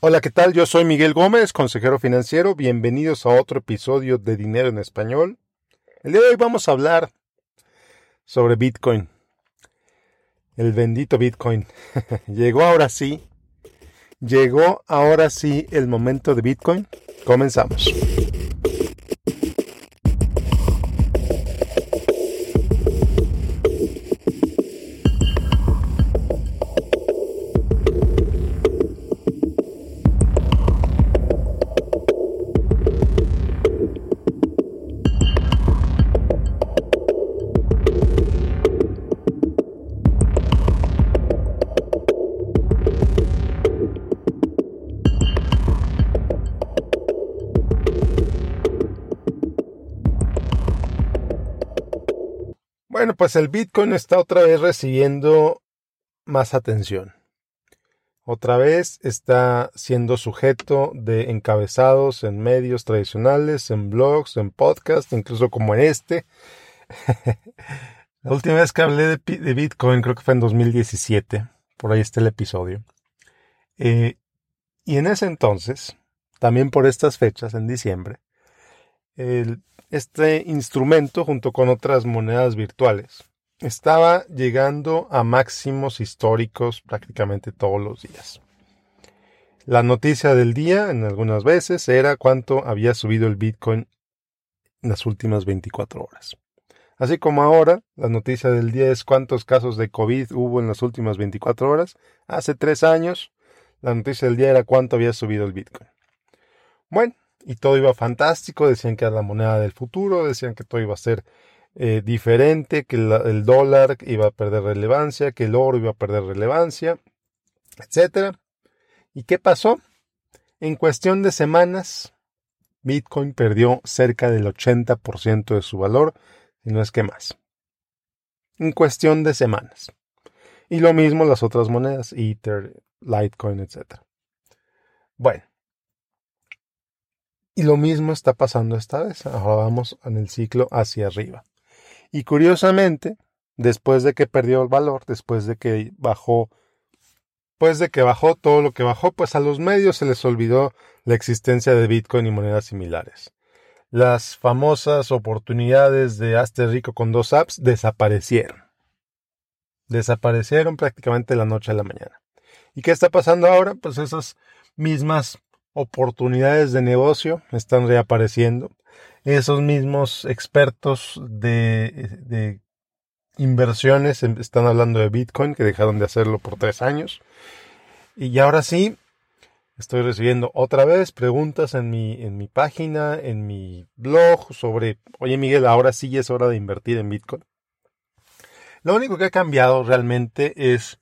Hola, ¿qué tal? Yo soy Miguel Gómez, consejero financiero. Bienvenidos a otro episodio de Dinero en Español. El día de hoy vamos a hablar sobre Bitcoin. El bendito Bitcoin. Llegó ahora sí. Llegó ahora sí el momento de Bitcoin. Comenzamos. Pues el Bitcoin está otra vez recibiendo más atención. Otra vez está siendo sujeto de encabezados en medios tradicionales, en blogs, en podcasts, incluso como en este. La última vez que hablé de, Bitcoin creo que fue en 2017. Por ahí está el episodio. Eh, y en ese entonces, también por estas fechas, en diciembre, este instrumento, junto con otras monedas virtuales, estaba llegando a máximos históricos prácticamente todos los días. La noticia del día, en algunas veces, era cuánto había subido el Bitcoin en las últimas 24 horas. Así como ahora, la noticia del día es cuántos casos de COVID hubo en las últimas 24 horas. Hace tres años, la noticia del día era cuánto había subido el Bitcoin. Bueno, y todo iba fantástico, decían que era la moneda del futuro, decían que todo iba a ser eh, diferente, que el, dólar iba a perder relevancia, que el oro iba a perder relevancia, etc. ¿Y qué pasó? En cuestión de semanas, Bitcoin perdió cerca del 80% de su valor, si no es que más. En cuestión de semanas. Y lo mismo las otras monedas, Ether, Litecoin, etc. Bueno, y lo mismo está pasando esta vez. Ahora vamos en el ciclo hacia arriba. Y curiosamente, después de que perdió el valor, después de que bajó, pues de que bajó todo lo que bajó, pues a los medios se les olvidó la existencia de Bitcoin y monedas similares. Las famosas oportunidades de hazte rico con dos apps desaparecieron. Desaparecieron prácticamente la noche a la mañana. ¿Y qué está pasando ahora? Pues esas mismas oportunidades de negocio están reapareciendo. Esos mismos expertos de, inversiones em, están hablando de Bitcoin, que dejaron de hacerlo por tres años. Y ahora sí, estoy recibiendo otra vez preguntas en mi, en mi página, en mi blog sobre, oye Miguel, ahora sí es hora de invertir en Bitcoin. Lo único que ha cambiado realmente es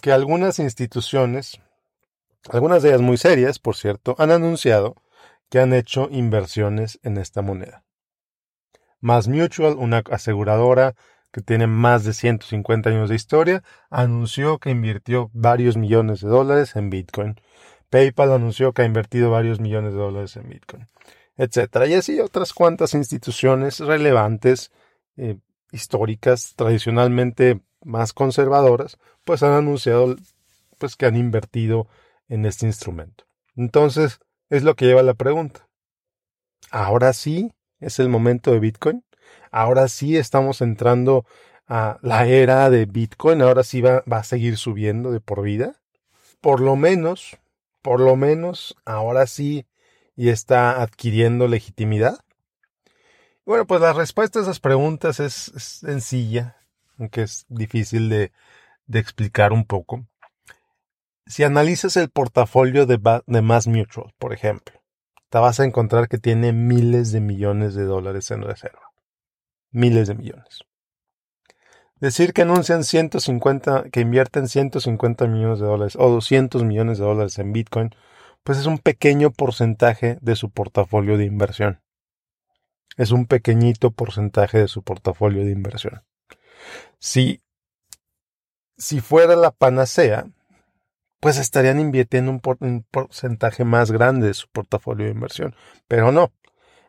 que algunas instituciones algunas de ellas muy serias, por cierto, han anunciado que han hecho inversiones en esta moneda. Mass Mutual, una aseguradora que tiene más de 150 años de historia, anunció que invirtió varios millones de dólares en Bitcoin. PayPal anunció que ha invertido varios millones de dólares en Bitcoin, etc. Y así otras cuantas instituciones relevantes, eh, históricas, tradicionalmente más conservadoras, pues han anunciado pues que han invertido en este instrumento. Entonces, es lo que lleva la pregunta. Ahora sí es el momento de Bitcoin. Ahora sí estamos entrando a la era de Bitcoin. Ahora sí va, a seguir subiendo de por vida. Por lo menos, por lo menos, ahora sí y está adquiriendo legitimidad. Bueno, pues la respuesta a esas preguntas es, sencilla, aunque es difícil de explicar un poco. Si analizas el portafolio de, de Mass Mutual, por ejemplo, te vas a encontrar que tiene miles de millones de dólares en reserva. Miles de millones. Decir que anuncian 150, que invierten 150 millones de dólares o 200 millones de dólares en Bitcoin, pues es un pequeño porcentaje de su portafolio de inversión. Es un pequeñito porcentaje de su portafolio de inversión. Si, si fuera la panacea, pues estarían invirtiendo un, porcentaje más grande de su portafolio de inversión. Pero no.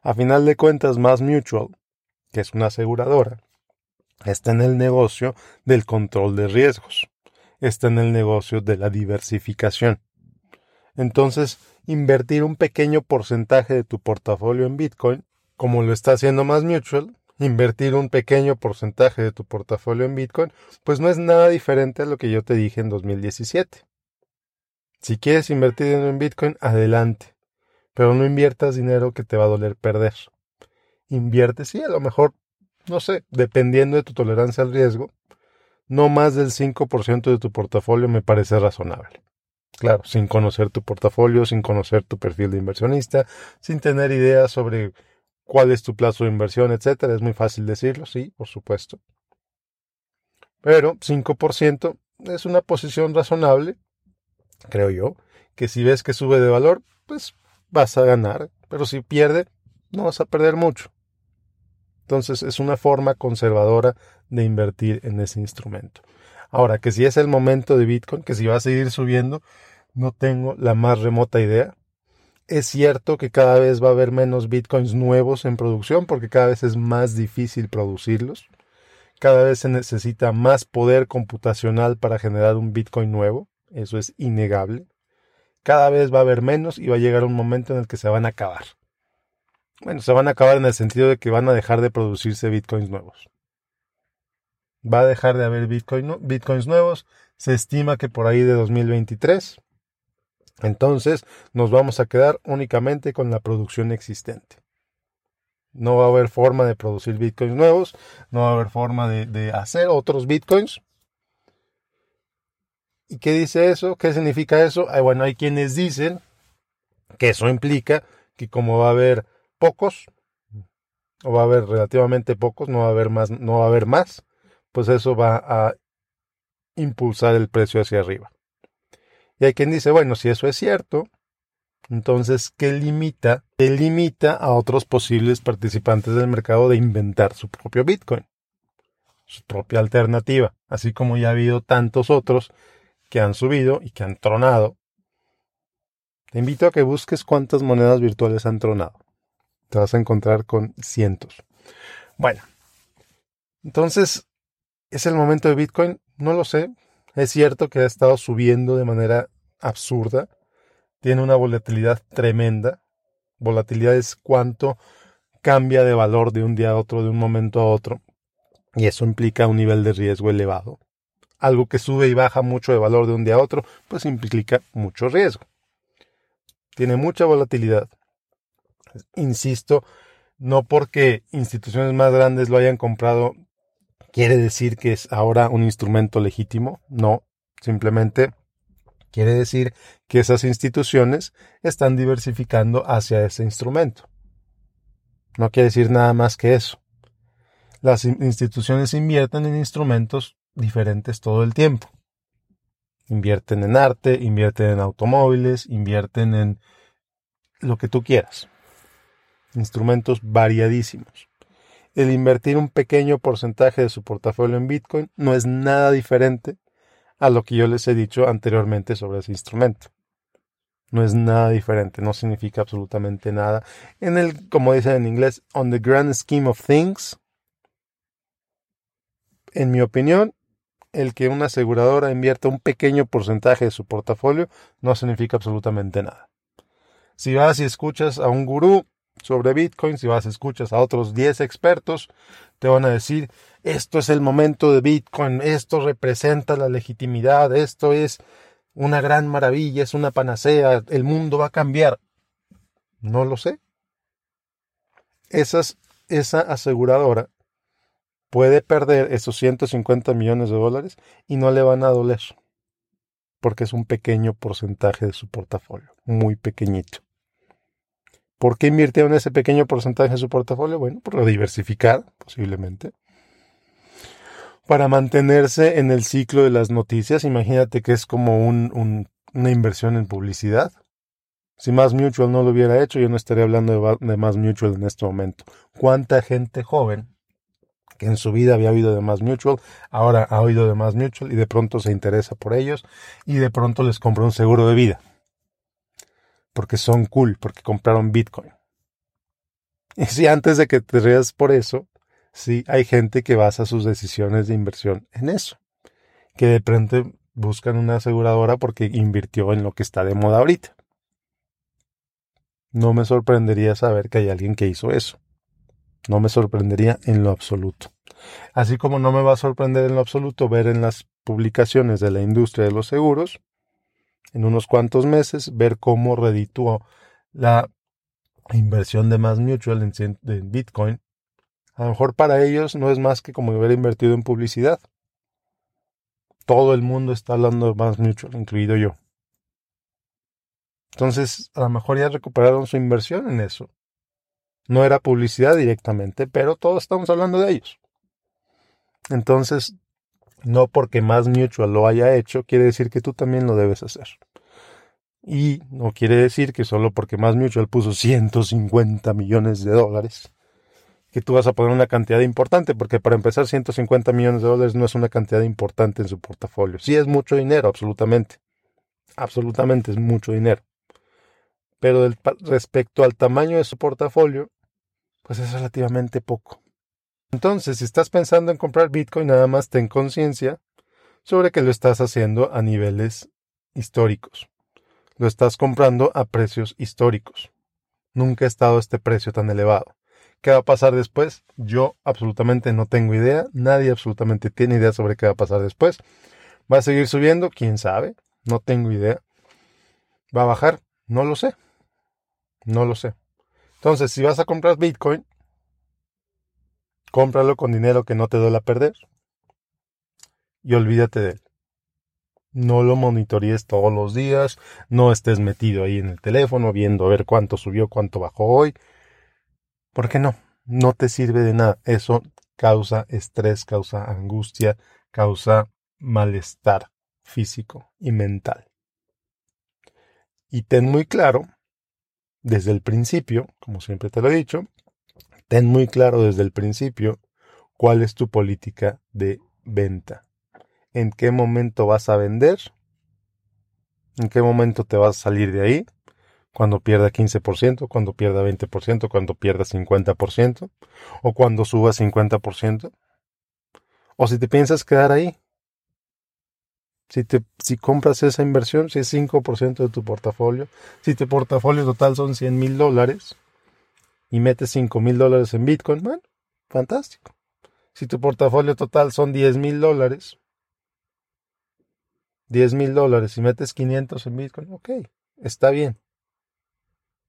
A final de cuentas, Mass Mutual, que es una aseguradora, está en el negocio del control de riesgos. Está en el negocio de la diversificación. Entonces, invertir un pequeño porcentaje de tu portafolio en Bitcoin, como lo está haciendo Más Mutual, invertir un pequeño porcentaje de tu portafolio en Bitcoin, pues no es nada diferente a lo que yo te dije en 2017. Si quieres invertir en Bitcoin, adelante, pero no inviertas dinero que te va a doler perder. Invierte, sí, a lo mejor, no sé, dependiendo de tu tolerancia al riesgo, no más del 5% de tu portafolio me parece razonable. Claro, sin conocer tu portafolio, sin conocer tu perfil de inversionista, sin tener ideas sobre cuál es tu plazo de inversión, etcétera. Es muy fácil decirlo, sí, por supuesto. Pero 5% es una posición razonable, creo yo, que si ves que sube de valor, pues vas a ganar, pero si pierde, no vas a perder mucho. Entonces es una forma conservadora de invertir en ese instrumento. Ahora, que si es el momento de Bitcoin, que si va a seguir subiendo, no tengo la más remota idea. Es cierto que cada vez va a haber menos bitcoins nuevos en producción porque cada vez es más difícil producirlos. Cada vez se necesita más poder computacional para generar un bitcoin nuevo. Eso es innegable. Cada vez va a haber menos y va a llegar un momento en el que se van a acabar. Bueno, se van a acabar en el sentido de que van a dejar de producirse bitcoins nuevos. Va a dejar de haber bitcoins nuevos. Se estima que por ahí de 2023 entonces nos vamos a quedar únicamente con la producción existente. No va a haber forma de producir bitcoins nuevos, no va a haber forma de, hacer otros bitcoins. ¿Y qué dice eso? ¿Qué significa eso? bueno, hay quienes dicen que eso implica que como va a haber pocos, o va a haber relativamente pocos, no va a haber más, no va a haber más, pues eso va a impulsar el precio hacia arriba. Y hay quien dice, bueno, si eso es cierto, entonces, ¿qué limita? ¿Qué limita a otros posibles participantes del mercado de inventar su propio Bitcoin? Su propia alternativa. Así como ya ha habido tantos otros que han subido y que han tronado. Te invito a que busques cuántas monedas virtuales han tronado. Te vas a encontrar con cientos. Bueno, entonces, ¿es el momento de Bitcoin? No lo sé. Es cierto que ha estado subiendo de manera absurda, tiene una volatilidad tremenda. Volatilidad es cuánto cambia de valor de un día a otro, de un momento a otro, y eso implica un nivel de riesgo elevado. Algo que sube y baja mucho de valor de un día a otro, pues implica mucho riesgo. Tiene mucha volatilidad. Insisto, no porque instituciones más grandes lo hayan comprado quiere decir que es ahora un instrumento legítimo. No, simplemente quiere decir que esas instituciones están diversificando hacia ese instrumento. No quiere decir nada más que eso. Las instituciones invierten en instrumentos diferentes todo el tiempo. Invierten en arte, invierten en automóviles, invierten en lo que tú quieras. Instrumentos variadísimos el invertir un pequeño porcentaje de su portafolio en Bitcoin no es nada diferente a lo que yo les he dicho anteriormente sobre ese instrumento. No es nada diferente, no significa absolutamente nada. En el, como dicen en inglés, on the grand scheme of things, en mi opinión, el que una aseguradora invierta un pequeño porcentaje de su portafolio no significa absolutamente nada. Si vas y escuchas a un gurú sobre Bitcoin, si vas a escuchas a otros 10 expertos, te van a decir, esto es el momento de Bitcoin, esto representa la legitimidad, esto es una gran maravilla, es una panacea, el mundo va a cambiar. No lo sé. Esas, esa aseguradora puede perder esos 150 millones de dólares y no le van a doler, porque es un pequeño porcentaje de su portafolio, muy pequeñito. ¿Por qué invirtieron ese pequeño porcentaje en su portafolio? Bueno, por lo diversificar, posiblemente. Para mantenerse en el ciclo de las noticias, imagínate que es como una inversión en publicidad. Si Más Mutual no lo hubiera hecho, yo no estaría hablando de, de Más Mutual en este momento. ¿Cuánta gente joven en su vida había oído de Más Mutual, ahora ha oído de Más Mutual y de pronto se interesa por ellos y de pronto les compra un seguro de vida? porque son cool, porque compraron Bitcoin. Y si antes de que te rías por eso, sí hay gente que basa sus decisiones de inversión en eso. Que de pronto buscan una aseguradora porque invirtió en lo que está de moda ahorita. No me sorprendería saber que hay alguien que hizo eso. No me sorprendería en lo absoluto. Así como no me va a sorprender en lo absoluto ver en las publicaciones de la industria de los seguros, en unos cuantos meses, ver cómo redituó la inversión de Mass Mutual en, Bitcoin. A lo mejor para ellos no es más que como haber invertido en publicidad. Todo el mundo está hablando de Mass Mutual, incluido yo. Entonces, a lo mejor ya recuperaron su inversión en eso. No era publicidad directamente, pero todos estamos hablando de ellos. Entonces, no porque más Mutual lo haya hecho, quiere decir que tú también lo debes hacer. Y no quiere decir que solo porque más Mutual puso 150 millones de dólares, que tú vas a poner una cantidad importante, porque para empezar 150 millones de dólares no es una cantidad importante en su portafolio. Sí es mucho dinero, absolutamente. Absolutamente es mucho dinero. Pero respecto al tamaño de su portafolio, pues es relativamente poco. Entonces, si estás pensando en comprar Bitcoin, nada más ten conciencia sobre que lo estás haciendo a niveles históricos. Lo estás comprando a precios históricos. Nunca ha estado este precio tan elevado. ¿Qué va a pasar después? Yo absolutamente no tengo idea. Nadie absolutamente tiene idea sobre qué va a pasar después. ¿Va a seguir subiendo? ¿Quién sabe? No tengo idea. ¿Va a bajar? No lo sé. No lo sé. Entonces, si vas a comprar Bitcoin, cómpralo con dinero que no te duele perder y olvídate de él. No lo monitorees todos los días, no estés metido ahí en el teléfono viendo a ver cuánto subió, cuánto bajó hoy. ¿Por qué no? No te sirve de nada. Eso causa estrés, causa angustia, causa malestar físico y mental. Y ten muy claro desde el principio, como siempre te lo he dicho, ten muy claro desde el principio cuál es tu política de venta. En qué momento vas a vender. En qué momento te vas a salir de ahí. Cuando pierda 15%, cuando pierda 20%, cuando pierda 50%, o cuando suba 50%. O si te piensas quedar ahí, si, te, si compras esa inversión, si es 5% de tu portafolio, si tu portafolio total son 100 mil dólares y metes 5 mil dólares en Bitcoin, bueno, fantástico. Si tu portafolio total son 10 mil dólares, 10 mil dólares y metes 500 en Bitcoin, ok, está bien.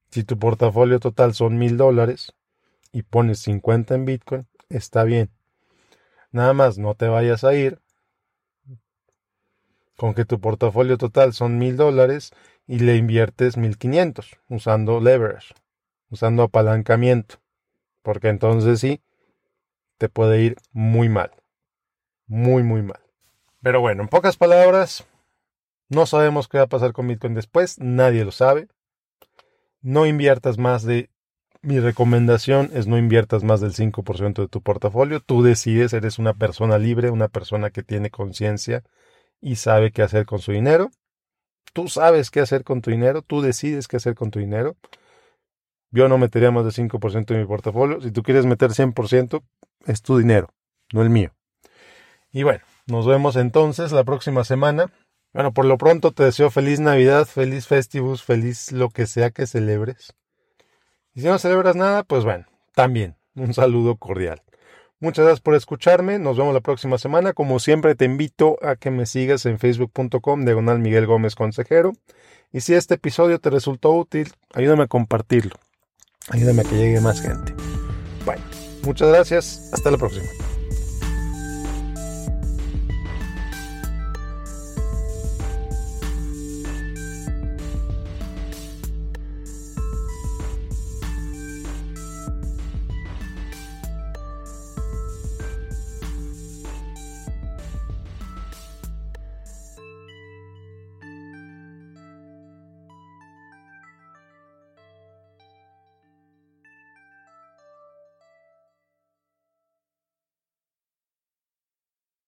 Si tu portafolio total son mil dólares y pones 50 en Bitcoin, está bien. Nada más no te vayas a ir con que tu portafolio total son mil dólares y le inviertes mil quinientos usando leverage, usando apalancamiento, porque entonces sí te puede ir muy mal, muy muy mal. Pero bueno, en pocas palabras, no sabemos qué va a pasar con Bitcoin después, nadie lo sabe. No inviertas más de mi recomendación es no inviertas más del 5% de tu portafolio. Tú decides, eres una persona libre, una persona que tiene conciencia y sabe qué hacer con su dinero. Tú sabes qué hacer con tu dinero, tú decides qué hacer con tu dinero. Yo no metería más del 5% de mi portafolio. Si tú quieres meter 100%, es tu dinero, no el mío. Y bueno, nos vemos entonces la próxima semana. Bueno, por lo pronto te deseo feliz Navidad, feliz Festivus, feliz lo que sea que celebres. Y si no celebras nada, pues bueno, también un saludo cordial. Muchas gracias por escucharme. Nos vemos la próxima semana. Como siempre, te invito a que me sigas en facebook.com diagonal Miguel Gómez Consejero. Y si este episodio te resultó útil, ayúdame a compartirlo. Ayúdame a que llegue más gente. Bueno, muchas gracias. Hasta la próxima.